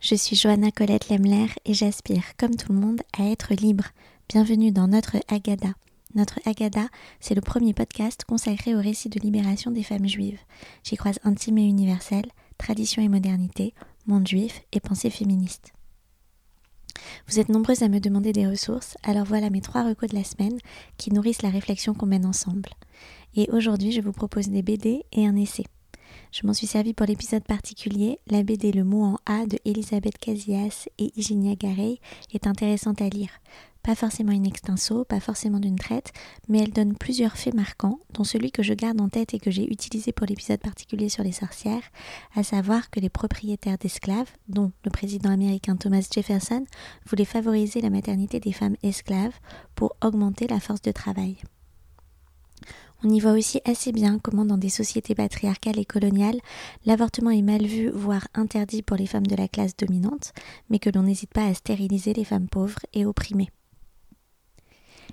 je suis Johanna Colette Lemler et j'aspire, comme tout le monde, à être libre. Bienvenue dans notre Agada. Notre Agada, c'est le premier podcast consacré au récit de libération des femmes juives. J'y croise intime et universel, tradition et modernité, monde juif et pensée féministe. Vous êtes nombreuses à me demander des ressources, alors voilà mes trois recos de la semaine qui nourrissent la réflexion qu'on mène ensemble. Et aujourd'hui, je vous propose des BD et un essai. Je m'en suis servi pour l'épisode particulier. La BD Le mot en A de Elisabeth Casillas et Iginia Garey est intéressante à lire. Pas forcément une extenso, pas forcément d'une traite, mais elle donne plusieurs faits marquants, dont celui que je garde en tête et que j'ai utilisé pour l'épisode particulier sur les sorcières, à savoir que les propriétaires d'esclaves, dont le président américain Thomas Jefferson, voulaient favoriser la maternité des femmes esclaves pour augmenter la force de travail. On y voit aussi assez bien comment dans des sociétés patriarcales et coloniales, l'avortement est mal vu, voire interdit pour les femmes de la classe dominante, mais que l'on n'hésite pas à stériliser les femmes pauvres et opprimées.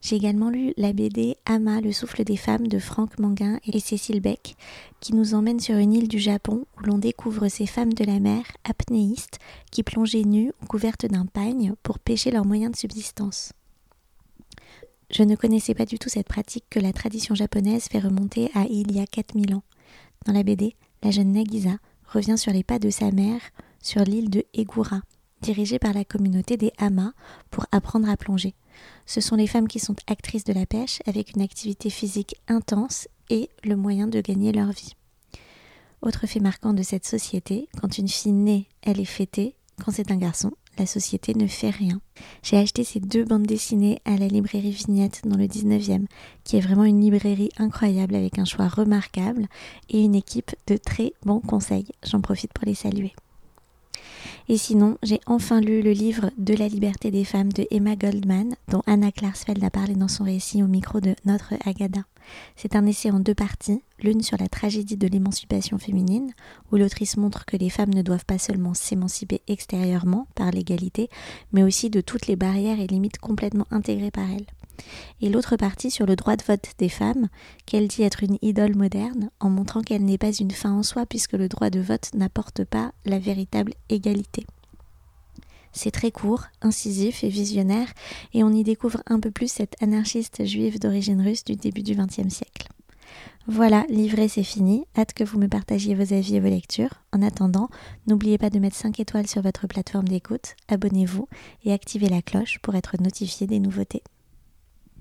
J'ai également lu la BD Ama, le souffle des femmes de Franck Manguin et Cécile Beck, qui nous emmène sur une île du Japon où l'on découvre ces femmes de la mer, apnéistes, qui plongeaient nues ou couvertes d'un pagne pour pêcher leurs moyens de subsistance. Je ne connaissais pas du tout cette pratique que la tradition japonaise fait remonter à il y a 4000 ans. Dans la BD, la jeune Nagisa revient sur les pas de sa mère sur l'île de Egura, dirigée par la communauté des Hamas pour apprendre à plonger. Ce sont les femmes qui sont actrices de la pêche avec une activité physique intense et le moyen de gagner leur vie. Autre fait marquant de cette société, quand une fille naît, elle est fêtée, quand c'est un garçon, la société ne fait rien. J'ai acheté ces deux bandes dessinées à la librairie Vignette dans le 19e, qui est vraiment une librairie incroyable avec un choix remarquable et une équipe de très bons conseils. J'en profite pour les saluer. Et sinon, j'ai enfin lu le livre De la liberté des femmes de Emma Goldman, dont Anna Klarsfeld a parlé dans son récit au micro de Notre Agada. C'est un essai en deux parties, l'une sur la tragédie de l'émancipation féminine, où l'autrice montre que les femmes ne doivent pas seulement s'émanciper extérieurement par l'égalité, mais aussi de toutes les barrières et limites complètement intégrées par elles et l'autre partie sur le droit de vote des femmes, qu'elle dit être une idole moderne, en montrant qu'elle n'est pas une fin en soi puisque le droit de vote n'apporte pas la véritable égalité. C'est très court, incisif et visionnaire, et on y découvre un peu plus cette anarchiste juive d'origine russe du début du XXe siècle. Voilà, livré, c'est fini. Hâte que vous me partagiez vos avis et vos lectures. En attendant, n'oubliez pas de mettre 5 étoiles sur votre plateforme d'écoute, abonnez-vous et activez la cloche pour être notifié des nouveautés.